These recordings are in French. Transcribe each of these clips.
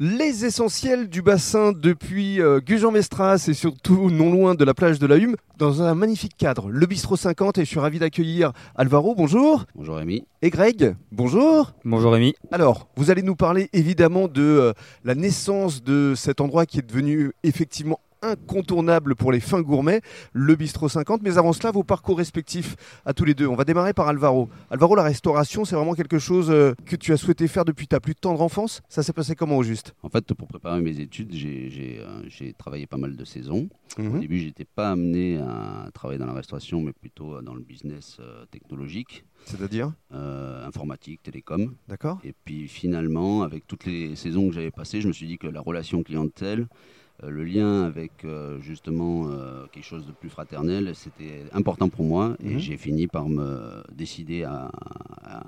Les essentiels du bassin depuis euh, Gujan-Mestras et surtout non loin de la plage de la Hume, dans un magnifique cadre, le Bistrot 50. Et je suis ravi d'accueillir Alvaro, bonjour. Bonjour Rémi. Et Greg, bonjour. Bonjour Rémi. Alors, vous allez nous parler évidemment de euh, la naissance de cet endroit qui est devenu effectivement incontournable pour les fins gourmets, le Bistrot 50. Mais avant cela, vos parcours respectifs à tous les deux. On va démarrer par Alvaro. Alvaro, la restauration, c'est vraiment quelque chose euh, que tu as souhaité faire depuis ta plus tendre enfance? Ça s'est passé comment au juste? En fait, pour préparer mes études, j'ai- euh, travaillé pas mal de saisons. Au Mhm. début, j'étais pas amené à travailler dans la restauration, mais plutôt euh, dans le business euh, technologique, C'est-à-dire? Euh, informatique, télécom. D'accord Et puis finalement, avec toutes les saisons que j'avais passées, je me suis dit que la relation clientèle, le lien avec euh, justement euh, quelque chose de plus fraternel, c'était important pour moi. Et Mhm. j'ai fini par me décider à, à-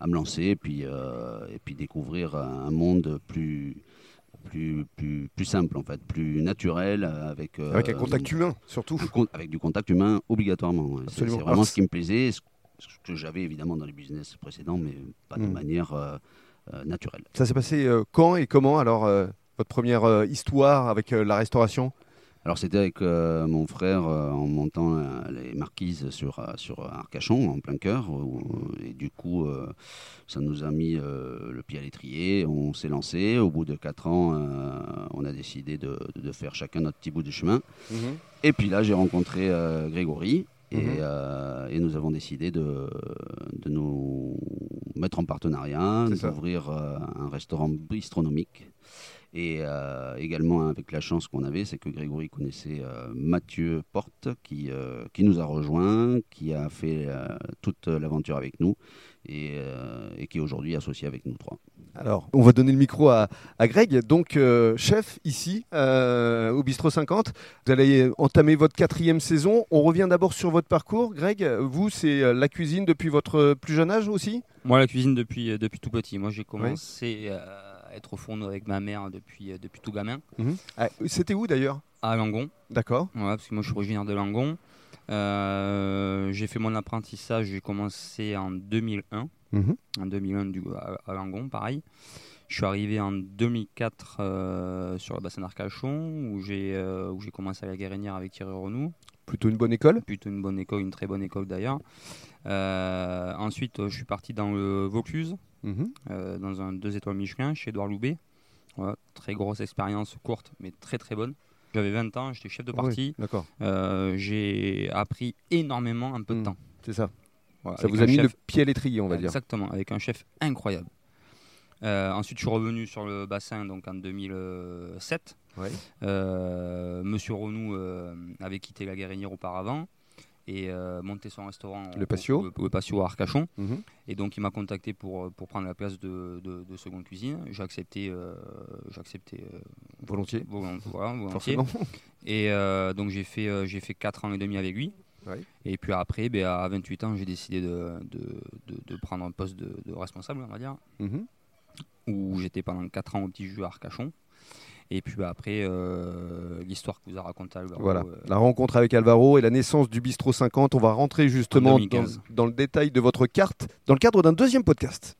à me lancer et puis, euh, et puis découvrir un monde plus, plus, plus, plus simple, en fait, plus naturel, avec, euh, Avec un contact humain, surtout. avec du contact humain obligatoirement. C'est- vraiment Alors, ce qui me plaisait, ce ce que j'avais évidemment dans les business précédents, mais pas de Mm. manière euh, euh, naturelle. Ça s'est passé euh, quand et comment alors euh, votre première euh, histoire avec euh, la restauration? Alors c'était avec euh, mon frère euh, en montant euh, les marquises sur, sur Arcachon, en plein cœur, et du coup ça nous a mis le pied à l'étrier, on s'est lancé, au bout de quatre ans on a décidé de, de faire chacun notre petit bout de chemin, et puis là j'ai rencontré Grégory, et, Mhm. euh, et nous avons décidé de, de nous mettre en partenariat, d'ouvrir euh, un restaurant bistronomique. Et euh, également avec la chance qu'on avait, c'est que Grégory connaissait euh, Mathieu Porte, qui, euh, qui nous a rejoints, qui a fait euh, toute l'aventure avec nous et, euh, et qui est aujourd'hui associé avec nous trois. Alors, on va donner le micro à, à Greg, donc euh, chef ici euh, au Bistrot 50. Vous allez entamer votre quatrième saison. On revient d'abord sur votre parcours. Greg, vous, c'est la cuisine depuis votre plus jeune âge aussi? Moi, la cuisine depuis, depuis tout petit. Moi, j'ai commencé euh, être au fourneau avec ma mère depuis, euh, depuis tout gamin, Ah, C'était où d'ailleurs? À Langon. D'accord. Voilà, parce que moi, je suis originaire de Langon. Euh, j'ai fait mon apprentissage, j'ai commencé en 2001. Mhm. En 2001, du, à, à Langon, pareil. Je suis arrivé en 2004 euh, sur le bassin d'Arcachon, où j'ai euh, commencé à la Guérinière avec Thierry Renou. Plutôt une bonne école? Plutôt une bonne école, une très bonne école d'ailleurs. Ensuite, je suis parti dans le Vaucluse, Mhm. euh, dans un 2 étoiles Michelin chez Edouard Loubet. Voilà, très grosse expérience, courte, mais très très bonne. J'avais 20 ans, j'étais chef de parti. Oui, D'accord, Euh, j'ai appris énormément en peu de Mm. temps. c'est ça. Voilà, Ça vous a mis le pied à l'étrier, on va dire. Exactement, avec un chef incroyable. Euh, ensuite, je suis revenu sur le bassin donc en 2007. Ouais. Euh, Monsieur Renou avait quitté la Guérinière auparavant et euh, monté son restaurant Le Patio. le Patio à Arcachon. Mhm. Et donc, il m'a contacté pour, pour prendre la place de, de, de seconde cuisine. J'ai accepté, euh, j'ai accepté euh, Volontiers, voilà, volontiers. forcément. Et euh, donc, j'ai fait, euh, j'ai fait 4 ans et demi avec lui. Ouais. Et puis après, ben, à 28 ans, j'ai décidé de, de, prendre un poste de, de responsable, on va dire, Mhm. où j'étais pendant 4 ans au petit jus à Arcachon. Et puis bah, après, euh, l'histoire que vous a racontée Alvaro, Voilà, euh, la rencontre avec Alvaro et la naissance du Bistrot 50. On va rentrer justement En dans, 2015. dans le détail de votre carte dans le cadre d'un deuxième podcast.